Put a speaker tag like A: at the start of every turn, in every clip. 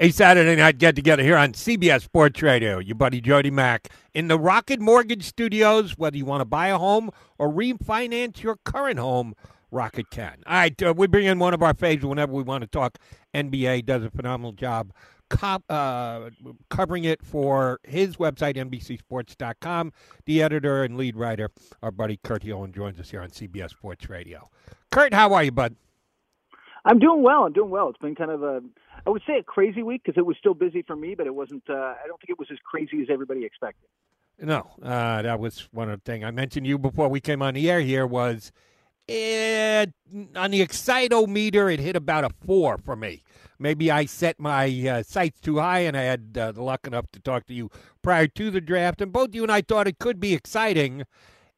A: A Saturday night get together here on CBS Sports Radio. Your buddy Jody Mac in the Rocket Mortgage Studios. Whether you want to buy a home or refinance your current home, Rocket can. All right, uh, we bring in one of our faves whenever we want to talk NBA. Does a phenomenal job uh, covering it for his website, NBCSports.com. The editor and lead writer, our buddy Kurt Helin, joins us here on CBS Sports Radio. Kurt, how are you, bud?
B: I'm doing well. I'm doing well. It's been kind of a, I would say a crazy week because it was still busy for me, but it wasn't. Uh, I don't think it was as crazy as everybody expected.
A: No, uh, that was one of the things I mentioned you before we came on the air. Here was it, on the excitometer, it hit about a four for me. Maybe I set my uh, sights too high, and I had uh, the luck enough to talk to you prior to the draft, and both you and I thought it could be exciting.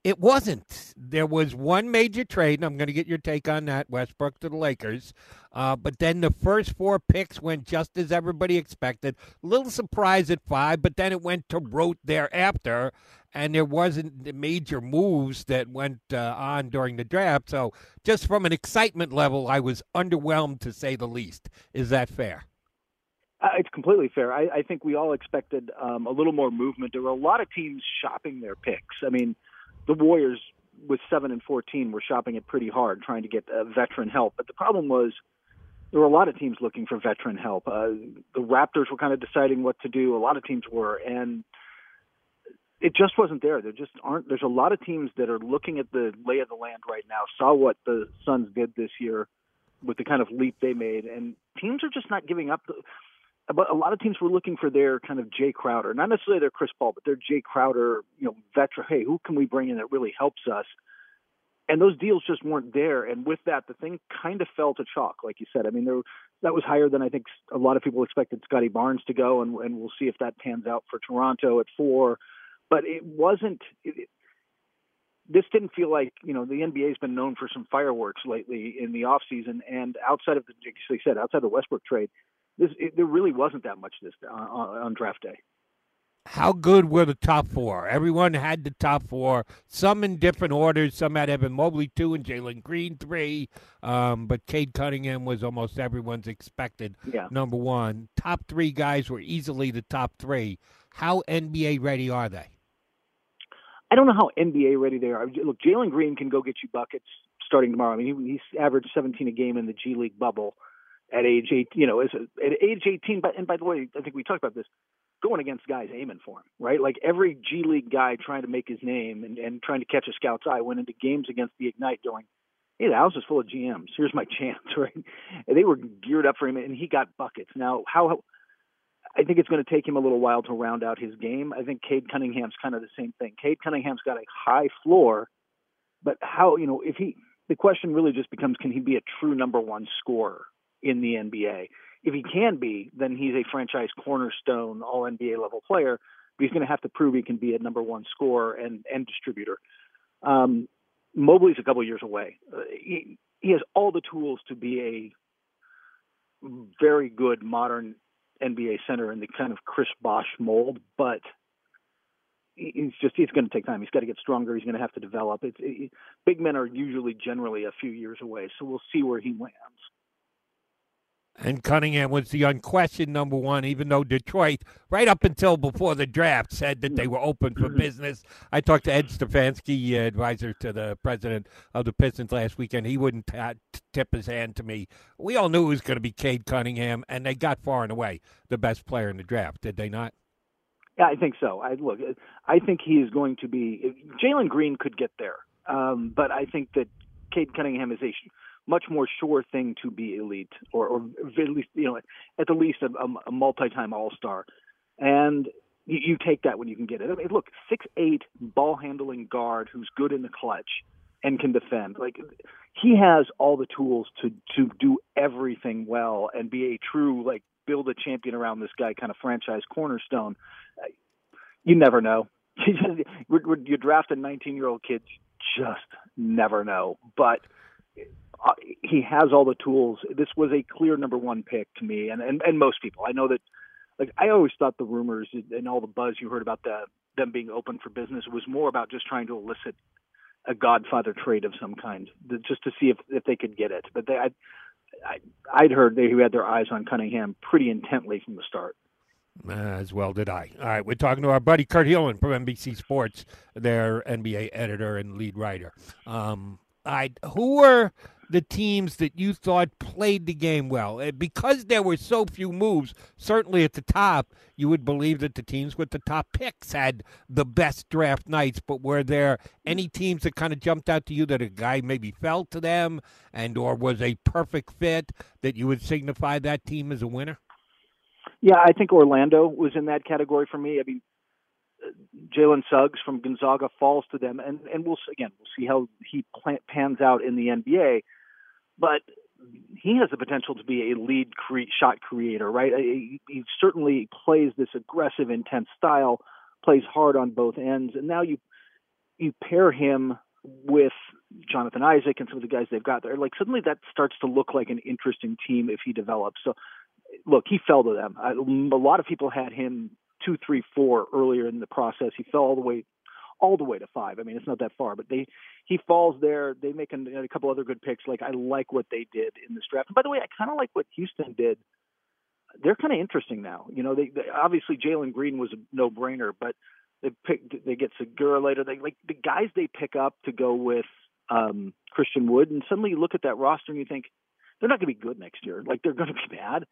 A: It wasn't. There was one major trade, and I'm going to get your take on that Westbrook to the Lakers. Uh, but then the first four picks went just as everybody expected. Little surprise at five, but then it went to rote thereafter, and there wasn't the major moves that went uh, on during the draft. So, just from an excitement level, I was underwhelmed to say the least. Is that fair?
B: Uh, it's completely fair. I, I think we all expected um, a little more movement. There were a lot of teams shopping their picks. I mean, the Warriors with seven and fourteen were shopping it pretty hard, trying to get uh, veteran help. But the problem was there were a lot of teams looking for veteran help. Uh, the Raptors were kind of deciding what to do. A lot of teams were, and it just wasn't there. There just aren't. There's a lot of teams that are looking at the lay of the land right now. Saw what the Suns did this year with the kind of leap they made, and teams are just not giving up. But a lot of teams were looking for their kind of Jay Crowder, not necessarily their Chris Paul, but their Jay Crowder, you know, veteran. Hey, who can we bring in that really helps us? And those deals just weren't there. And with that, the thing kind of fell to chalk, like you said. I mean, there that was higher than I think a lot of people expected Scotty Barnes to go, and, and we'll see if that pans out for Toronto at four. But it wasn't. It, this didn't feel like you know the NBA has been known for some fireworks lately in the off season, and outside of the, like said, outside the Westbrook trade, this it, there really wasn't that much this on, on draft day.
A: How good were the top four? Everyone had the top four, some in different orders. Some had Evan Mobley two and Jalen Green three, um, but Cade Cunningham was almost everyone's expected
B: Yeah.
A: number one. Top three guys were easily the top three. How NBA ready are they?
B: I don't know how NBA ready they are. Look, Jalen Green can go get you buckets starting tomorrow. I mean, he, he's averaged 17 a game in the G League bubble at age eight. You know, as a, at age 18. But and by the way, I think we talked about this. Going against guys aiming for him, right? Like every G League guy trying to make his name and, and trying to catch a scout's eye went into games against the Ignite going, hey, the house is full of GMs. Here's my chance, right? And they were geared up for him, and he got buckets. Now, how I think it's going to take him a little while to round out his game. I think Cade Cunningham's kind of the same thing. Cade Cunningham's got a high floor, but how you know if he? The question really just becomes: Can he be a true number one scorer in the NBA? If he can be, then he's a franchise cornerstone, all NBA level player. But he's going to have to prove he can be a number one scorer and and distributor. Um, Mobley's a couple years away. Uh, he, he has all the tools to be a very good modern NBA center in the kind of Chris Bosh mold, but he's just he's going to take time. He's got to get stronger. He's going to have to develop. It's it, big men are usually generally a few years away, so we'll see where he lands.
A: And Cunningham was the unquestioned number one, even though Detroit, right up until before the draft, said that they were open for business. I talked to Ed Stefanski, uh, advisor to the president of the Pistons last weekend. He wouldn't t- tip his hand to me. We all knew it was going to be Cade Cunningham, and they got far and away the best player in the draft, did they not?
B: Yeah, I think so. I look, I think he is going to be. Jalen Green could get there, um, but I think that Cade Cunningham is a much more sure thing to be elite, or, or at least you know at the least a, a multi-time All-Star, and you, you take that when you can get it. I mean, look, six eight ball handling guard who's good in the clutch and can defend. Like he has all the tools to to do everything well and be a true like build a champion around this guy kind of franchise cornerstone. You never know. you draft a 19 year old kid, just never know. But uh, he has all the tools. This was a clear number one pick to me, and and, and most people. I know that. Like I always thought, the rumors and all the buzz you heard about the them being open for business was more about just trying to elicit a Godfather trade of some kind, just to see if if they could get it. But they, I, I I'd heard they had their eyes on Cunningham pretty intently from the start.
A: As well did I. All right, we're talking to our buddy Kurt Helin from NBC Sports, their NBA editor and lead writer. Um, I who were the teams that you thought played the game well? Because there were so few moves, certainly at the top, you would believe that the teams with the top picks had the best draft nights. But were there any teams that kind of jumped out to you that a guy maybe fell to them and or was a perfect fit that you would signify that team as a winner?
B: Yeah, I think Orlando was in that category for me. I mean, Jalen Suggs from Gonzaga falls to them, and and we'll again we'll see how he pans out in the NBA, but he has the potential to be a lead cre- shot creator, right? He, he certainly plays this aggressive, intense style, plays hard on both ends, and now you you pair him with Jonathan Isaac and some of the guys they've got there. Like suddenly that starts to look like an interesting team if he develops. So look, he fell to them. I, a lot of people had him two, three, four earlier in the process. He fell all the way, all the way to five. I mean, it's not that far, but they he falls there. They make a, a couple other good picks. Like I like what they did in this draft. And by the way, I kind of like what Houston did. They're kind of interesting now. You know, they, they obviously Jalen Green was a no brainer, but they pick they get Segura later. They like the guys they pick up to go with um Christian Wood, and suddenly you look at that roster and you think they're not going to be good next year. Like they're going to be bad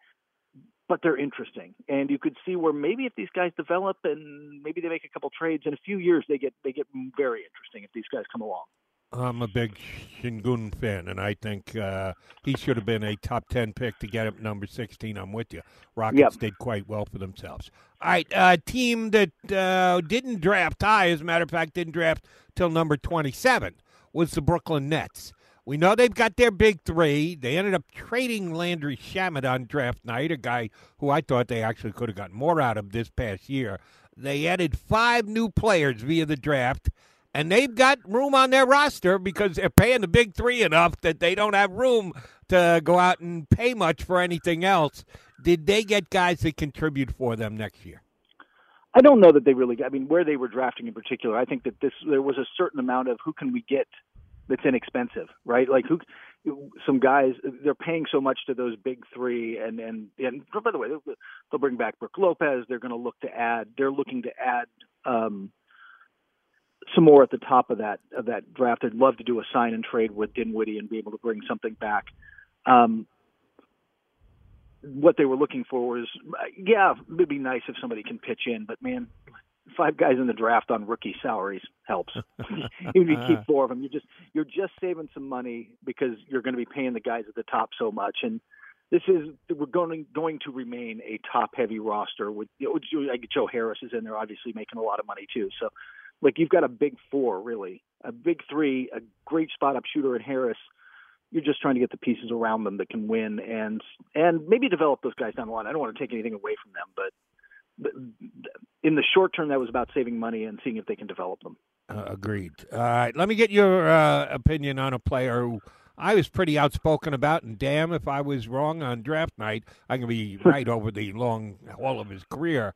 B: but they're interesting. And you could see where maybe if these guys develop and maybe they make a couple trades in a few years, they get they get very interesting if these guys come along.
A: I'm a big Sengun fan, and I think uh, he should have been a top 10 pick to get up number 16. I'm with you. Rockets yep. did quite well for themselves. All right, a uh, team that uh, didn't draft high, as a matter of fact, didn't draft till number 27, was the Brooklyn Nets. We know they've got their big three. They ended up trading Landry Shamet on draft night, a guy who I thought they actually could have gotten more out of this past year. They added five new players via the draft, and they've got room on their roster because they're paying the big three enough that they don't have room to go out and pay much for anything else. Did they get guys that contribute for them next year?
B: I don't know that they really. I mean, where they were drafting in particular, I think that this there was a certain amount of who can we get that's inexpensive, right? Like who, some guys they're paying so much to those big three, and and and by the way, they'll, bring back Brook Lopez. They're going to look to add. They're looking to add. um some more at the top of that of that draft. I'd love to do a sign and trade with Dinwiddie and be able to bring something back. Um, what they were looking for was, yeah, it'd be nice if somebody can pitch in, but man, five guys in the draft on rookie salaries helps. Even if you keep uh-huh. four of them, you're just you're just saving some money because you're going to be paying the guys at the top so much. And this is we're going going to remain a top heavy roster. With you know, like Joe Harris is in there, obviously making a lot of money too. So like you've got a big four really, a big three, a great spot up shooter in Harris. You're just trying to get the pieces around them that can win and and maybe develop those guys down the line. I don't want to take anything away from them, but in the short term, that was about saving money and seeing if they can develop them.
A: Uh, agreed. All right, let me get your uh, opinion on a player who I was pretty outspoken about, and damn if I was wrong on draft night. I can be right over the long haul of his career.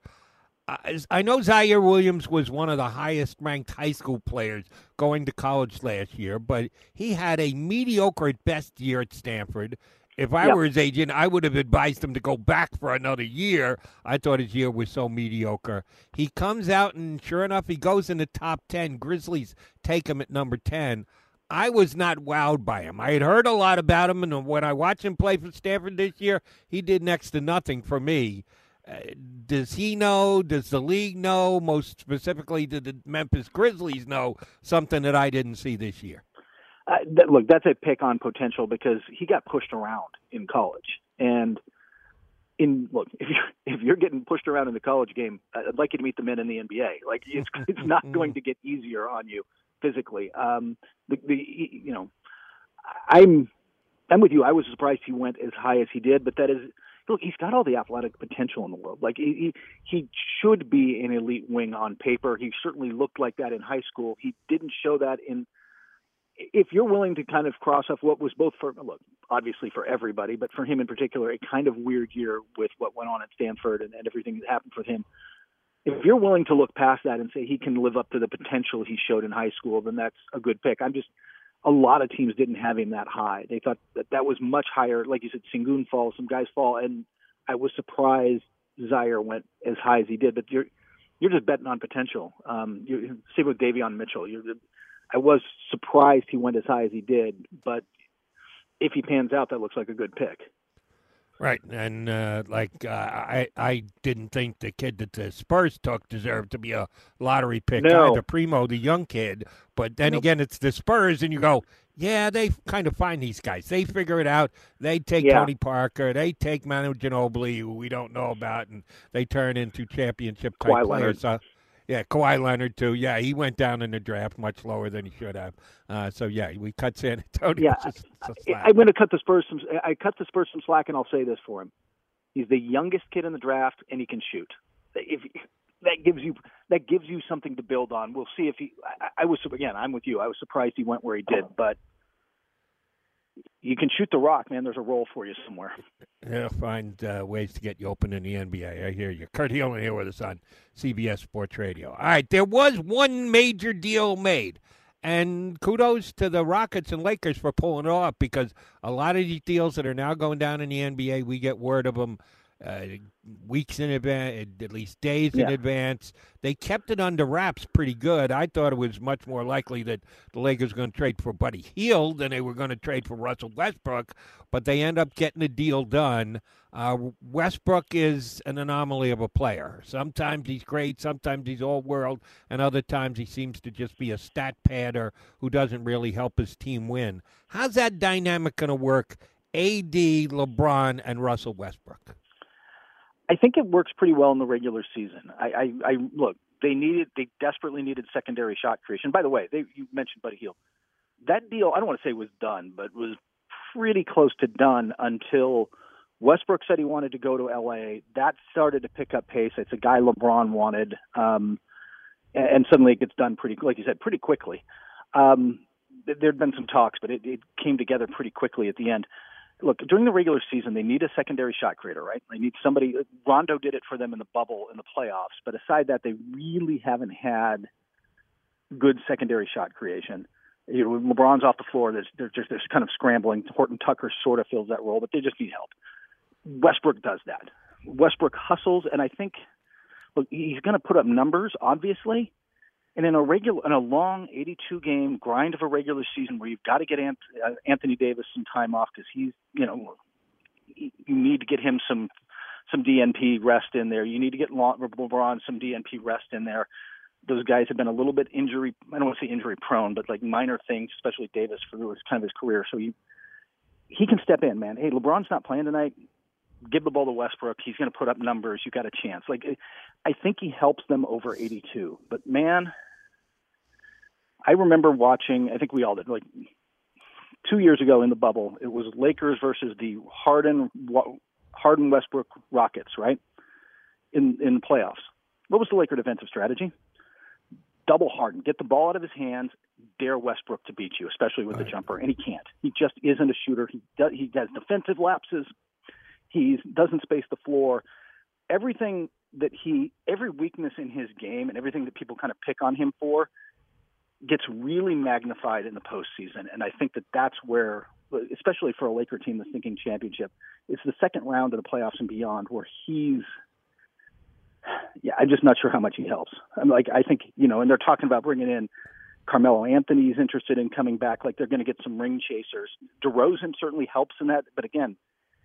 A: I know Ziaire Williams was one of the highest ranked high school players going to college last year, but he had a mediocre at best year at Stanford if I
B: Yep.
A: were his agent, I would have advised him to go back for another year. I thought his year was so mediocre. He comes out, and sure enough, he goes in the top 10. Grizzlies take him at number 10. I was not wowed by him. I had heard a lot about him, and when I watched him play for Stanford this year, he did next to nothing for me. Uh, does he know? Does the league know? Most specifically, did the Memphis Grizzlies know something that I didn't see this year?
B: Uh, that, look, that's a pick on potential because he got pushed around in college, and in look, if you're if you're getting pushed around in the college game, I'd like you to meet the men in the NBA. Like it's it's not going to get easier on you physically. Um, the the you know, I'm I'm with you. I was surprised he went as high as he did, but that is look, he's got all the athletic potential in the world. Like he he should be an elite wing on paper. He certainly looked like that in high school. He didn't show that in if you're willing to kind of cross off what was both for look obviously for everybody but for him in particular a kind of weird year with what went on at stanford and, and everything that happened for him if you're willing to look past that and say he can live up to the potential he showed in high school then that's a good pick. I'm just a lot of teams didn't have him that high. They thought that that was much higher. Like you said Sengun falls some guys fall and i was surprised ziaire went as high as he did but you're you're just betting on potential. Um you're same with davion mitchell. You're I was surprised he went as high as he did, but if he pans out, that looks like a good pick.
A: Right, and uh, like uh, I, I didn't think the kid that the Spurs took deserved to be a lottery pick
B: No.
A: either. Primo, the young kid, but then
B: Nope.
A: again, it's the Spurs, and you go, yeah, they kind of find these guys. They figure it out. They take
B: Yeah.
A: Tony Parker. They take Manu Ginobili, who we don't know about, and they turn into championship type players. Uh, yeah, Kawhi Leonard too. Yeah, he went down in the draft much lower than he should have. Uh, so yeah, we cut San Antonio.
B: Yeah, I-. I'm going to cut the Spurs some. I cut the Spurs some slack, and I'll say this for him: he's the youngest kid in the draft, and he can shoot. If that gives you that gives you something to build on. We'll see if he. I, I was again. I'm with you. I was surprised he went where he did, but you can shoot the rock, man. There's a role for you somewhere.
A: Yeah, find uh, ways to get you open in the NBA. I hear you. Kurt Helin here with us on CBS Sports Radio. All right, there was one major deal made, and kudos to the Rockets and Lakers for pulling it off because a lot of these deals that are now going down in the NBA, we get word of them uh, weeks in advance, at least days in advance. They kept it under wraps pretty good. I thought it was much more likely that the Lakers were going to trade for Buddy Hield than they were going to trade for Russell Westbrook, but they end up getting the deal done. Uh, Westbrook is an anomaly of a player. Sometimes he's great, sometimes he's all world, and other times he seems to just be a stat padder who doesn't really help his team win. How's that dynamic going to work? AD, LeBron, and Russell Westbrook.
B: I think it works pretty well in the regular season. I, I, I look, they needed, they desperately needed secondary shot creation. By the way, they, you mentioned Buddy Hield. That deal, I don't want to say was done, but was pretty close to done until Westbrook said he wanted to go to LA. That started to pick up pace. It's a guy LeBron wanted, um, and, and suddenly it gets done pretty, like you said, pretty quickly. Um, there'd been some talks, but it, it came together pretty quickly at the end look during the regular season they need a secondary shot creator right? They need somebody rondo did it for them in the bubble in the playoffs but aside that they really haven't had good secondary shot creation. You know when lebron's off the floor there's they're just there's kind of scrambling horton tucker sort of fills that role but they just need help. Westbrook does that. Westbrook hustles and i think look he's going to put up numbers obviously and in a regular, in a long 82 game grind of a regular season where you've got to get uh, Anthony Davis some time off because he's, you know, you need to get him some some DNP rest in there. You need to get LeBron some DNP rest in there. Those guys have been a little bit injury. I don't want to say injury prone, but like minor things, especially Davis for his kind of his career. So you, he can step in, man. Hey, LeBron's not playing tonight. Give the ball to Westbrook. He's going to put up numbers. You got a chance. Like, I think he helps them over 82. But man, I remember watching. I think we all did. Like two years ago in the bubble, it was Lakers versus the Harden Harden Westbrook Rockets, right? In in the playoffs. What was the Laker defensive strategy? Double Harden, get the ball out of his hands, dare Westbrook to beat you, especially with the jumper, and he can't. He just isn't a shooter. He does, he has defensive lapses. He doesn't space the floor. Everything that he, every weakness in his game, and everything that people kind of pick on him for, gets really magnified in the postseason. And I think that that's where especially for a Laker team that's thinking championship. It's the second round of the playoffs and beyond where he's. Yeah, I'm just not sure how much he helps. I'm like, I think you know, and they're talking about bringing in Carmelo Anthony's interested in coming back. Like they're going to get some ring chasers. DeRozan certainly helps in that, but again,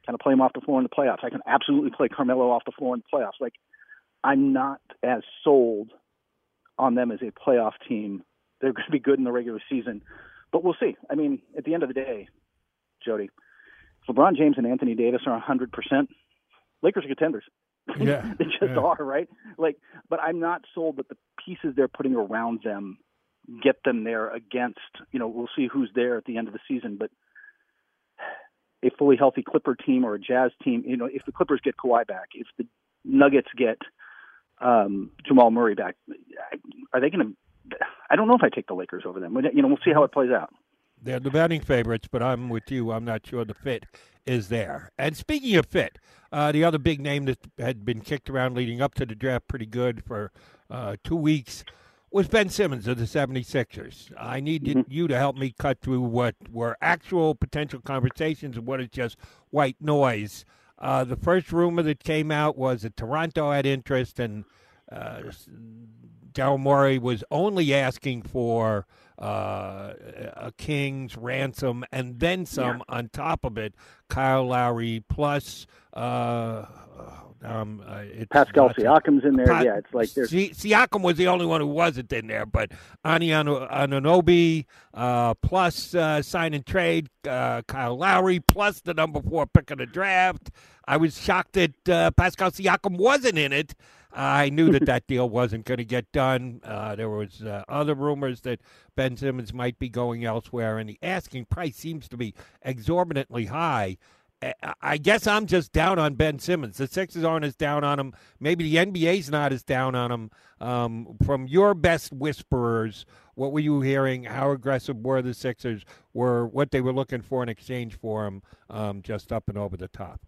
B: kind of play him off the floor in the playoffs. I can absolutely play Carmelo off the floor in the playoffs. Like I'm not as sold on them as a playoff team. They're going to be good in the regular season, but we'll see. I mean, at the end of the day, Jody, if LeBron James and Anthony Davis are 100%, Lakers are contenders.
A: Yeah,
B: they just
A: yeah.
B: are, right? Like, but I'm not sold that the pieces they're putting around them get them there against, you know, we'll see who's there at the end of the season, but a fully healthy Clipper team or a Jazz team, you know, if the Clippers get Kawhi back, if the Nuggets get um, Jamal Murray back, are they going to? I don't know if I take the Lakers over them. You know, we'll see how it plays out.
A: They're the betting favorites, but I'm with you. I'm not sure the fit is there. And speaking of fit, uh, the other big name that had been kicked around leading up to the draft pretty good for uh, two weeks was Ben Simmons of the 76ers. I need
B: Mm-hmm.
A: you to help me cut through what were actual potential conversations and what is just white noise. Uh, the first rumor that came out was that Toronto had interest, and uh, Daryl Morey was only asking for uh, a king's ransom and then some on top of it. Kyle Lowry plus uh, um, uh, it's
B: Pascal Siakam's in there.
A: Pa-
B: yeah, it's like there's
A: Si- Siakam was the only one who wasn't in there, but Ani uh, plus uh, sign and trade uh, Kyle Lowry plus the number four pick of the draft. I was shocked that uh, Pascal Siakam wasn't in it. I knew that that deal wasn't going to get done. Uh, there was uh, other rumors that Ben Simmons might be going elsewhere, and the asking price seems to be exorbitantly high. I- guess I'm just down on Ben Simmons. The Sixers aren't as down on him. Maybe the NBA's not as down on him. Um, from your best whisperers, what were you hearing? How aggressive were the Sixers? Were what they were looking for in exchange for him um, just up and over the top?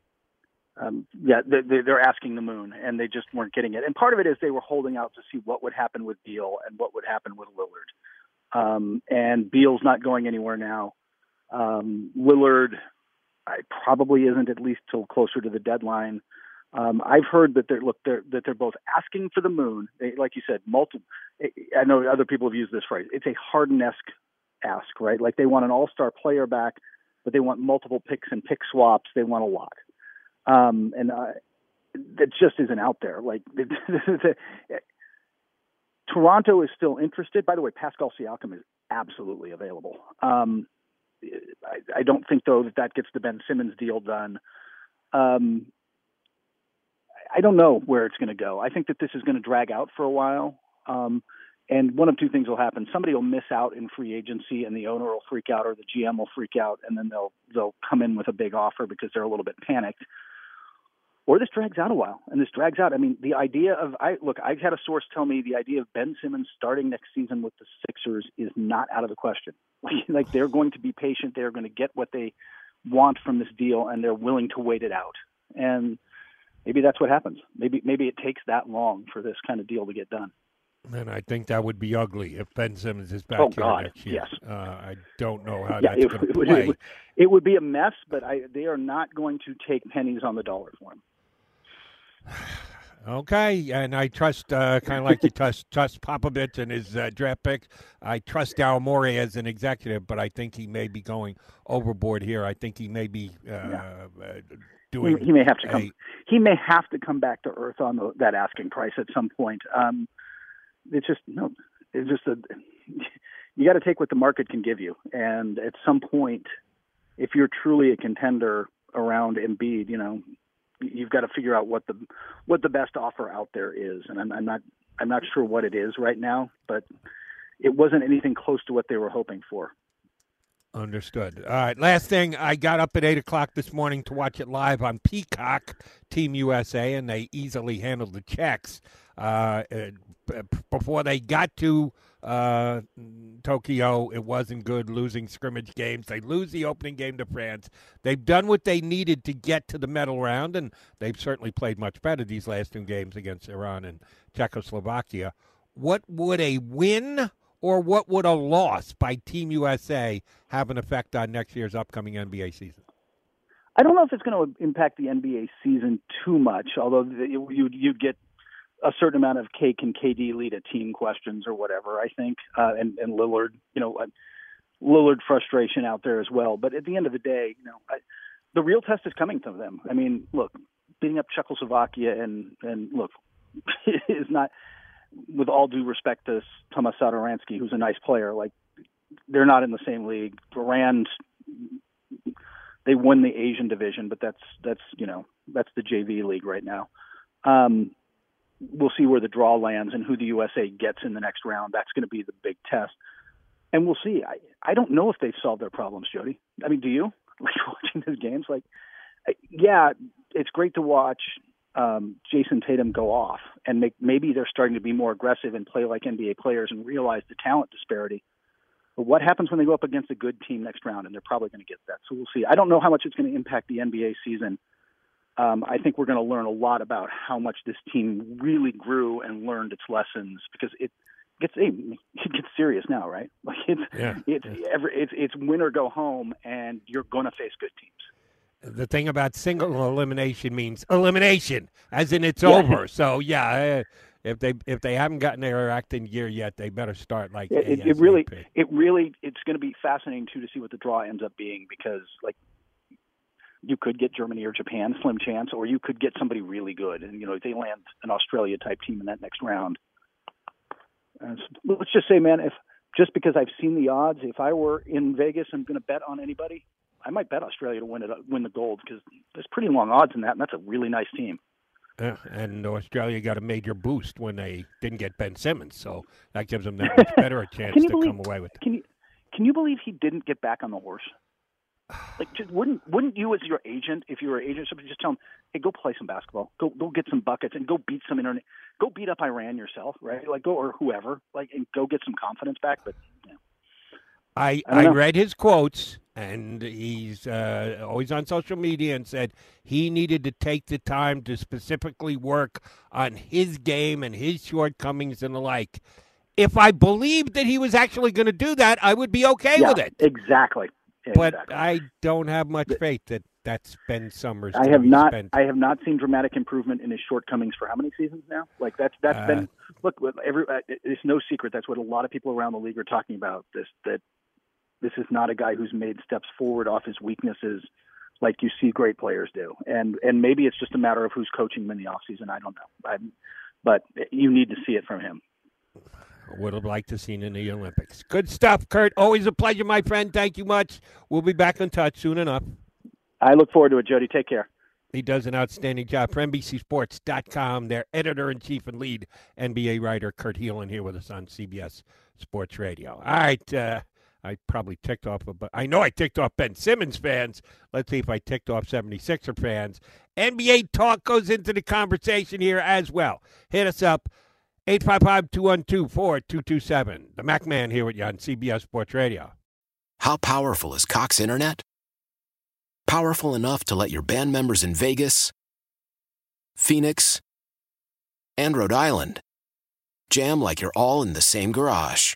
B: um, yeah, they, they- they're asking the moon, and they just weren't getting it. And part of it is they were holding out to see what would happen with Beal and what would happen with Lillard. Um, and Beal's not going anywhere now. Um, Lillard, I probably isn't at least till closer to the deadline. Um, I've heard that they're look they're, that they're both asking for the moon. They, like you said, multiple. I know other people have used this phrase. It's a Harden-esque ask, right? Like they want an all-star player back, but they want multiple picks and pick swaps. They want a lot um, and uh, that just isn't out there. Like Toronto is still interested. By the way, Pascal Siakam is absolutely available. Um, I, I don't think though that that gets the Ben Simmons deal done. Um, I don't know where it's going to go. I think that this is going to drag out for a while. Um, and one of two things will happen: somebody will miss out in free agency, and the owner will freak out, or the GM will freak out, and then they'll they'll come in with a big offer because they're a little bit panicked or this drags out a while and this drags out. I mean, the idea of I look, I had a source tell me the idea of Ben Simmons starting next season with the Sixers is not out of the question. like they're going to be patient, they're going to get what they want from this deal and they're willing to wait it out. And maybe that's what happens. Maybe maybe it takes that long for this kind of deal to get done.
A: And I think that would be ugly if Ben Simmons is back
B: Oh,
A: here
B: God,
A: next year.
B: yes.
A: Uh, I don't know how
B: yeah,
A: that's
B: it,
A: going to play.
B: it, would, it would be a mess, but I, they are not going to take pennies on the dollar for him.
A: Okay, and I trust, uh, kind of like you trust, trust Popovich and his uh, draft pick. I trust Daryl Morey as an executive, but I think he may be going overboard here. I think he may be uh, uh, doing.
B: he may have to come. he may have to come back to earth on the, that asking price at some point. Um, it's just no. It's just a. You got to take what the market can give you, and at some point, if you're truly a contender around Embiid, you know, you've got to figure out what the what the best offer out there is, and I'm, I'm not I'm not sure what it is right now, but it wasn't anything close to what they were hoping for.
A: Understood. All right. Last thing, I got up at eight o'clock this morning to watch it live on Peacock, Team USA, and they easily handled the Czechs. Uh, before they got to uh, Tokyo, it wasn't good losing scrimmage games. They lose the opening game to France. They've done what they needed to get to the medal round, and they've certainly played much better these last two games against Iran and Czechoslovakia. What would a win or what would a loss by Team USA have an effect on next year's upcoming NBA season?
B: I don't know if it's going to impact the NBA season too much, although you'd you'd get a certain amount of K can KD lead a team questions or whatever. I think, uh, and and Lillard, you know, uh, Lillard frustration out there as well. But at the end of the day, you know, I, the real test is coming to them. I mean, look, beating up Czechoslovakia and and look is not, with all due respect to Tomas Satoransky, who's a nice player, like they're not in the same league. Iran they won the Asian division, but that's that's you know that's the JV league right now. Um, we'll see where the draw lands and who the USA gets in the next round. That's going to be the big test, and we'll see. I I don't know if they've solved their problems, Jody. I mean, do you like watching those games? Like, yeah, it's great to watch um, Jayson Tatum go off and make maybe they're starting to be more aggressive and play like NBA players and realize the talent disparity but what happens when they go up against a good team next round? And they're probably going to get that. So we'll see. I don't know how much it's going to impact the NBA season. Um, I think we're going to learn a lot about how much this team really grew and learned its lessons because it gets it gets serious now, right? Like it's yeah. it's every it's it's win or go home, and you're going to face good teams.
A: The thing about single elimination means elimination, as in it's yeah. over. So yeah, if they if they haven't gotten their acting gear yet, they better start like
B: it, it, it really it really it's going to be fascinating too to see what the draw ends up being because like you could get Germany or Japan, slim chance, or you could get somebody really good, and you know if they land an Australia type team in that next round. Uh, let's just say, man, if just because I've seen the odds, if I were in Vegas and going to bet on anybody, I might bet Australia to win it, win the gold because there's pretty long odds in that, and that's a really nice team.
A: Yeah, and Australia got a major boost when they didn't get Ben Simmons, so that gives them that much better a chance to
B: believe,
A: come away with it.
B: Can you can you believe he didn't get back on the horse? Like, just, wouldn't wouldn't you, as your agent, if you were an agent, just tell him, "Hey, go play some basketball, go go get some buckets, and go beat some internet, go beat up Iran yourself, right? Like, go or whoever, like, and go get some confidence back." But you know,
A: I I, I read his quotes, and he's uh, always on social media and said he needed to take the time to specifically work on his game and his shortcomings and the like. If I believed that he was actually going to do that, I would be okay
B: yeah,
A: with it.
B: Exactly.
A: But I don't have much faith that that's Ben Simmons.
B: I have not.
A: Spent.
B: I have not seen dramatic improvement in his shortcomings for how many seasons now? Like that's that's uh, been look. Every uh, it's no secret that's what a lot of people around the league are talking about. This that this is not a guy who's made steps forward off his weaknesses like you see great players do. And and maybe it's just a matter of who's coaching him in the offseason. I don't know. i but you need to see it from him.
A: Would have liked to seen in the Olympics. Good stuff, Kurt. Always a pleasure, my friend. Thank you much. We'll be back in touch soon enough.
B: I look forward to it, Jody. Take care.
A: He does an outstanding job for NBCSports.com. Their editor in chief and lead NBA writer, Kurt Helin, here with us on CBS Sports Radio. All right. Uh, I probably ticked off, but I know I ticked off Ben Simmons fans. Let's see if I ticked off 76er fans. NBA talk goes into the conversation here as well. Hit us up, 855 212 4227. The Mac Man here with you on CBS Sports Radio.
C: How powerful is Cox Internet? Powerful enough to let your band members in Vegas, Phoenix, and Rhode Island jam like you're all in the same garage.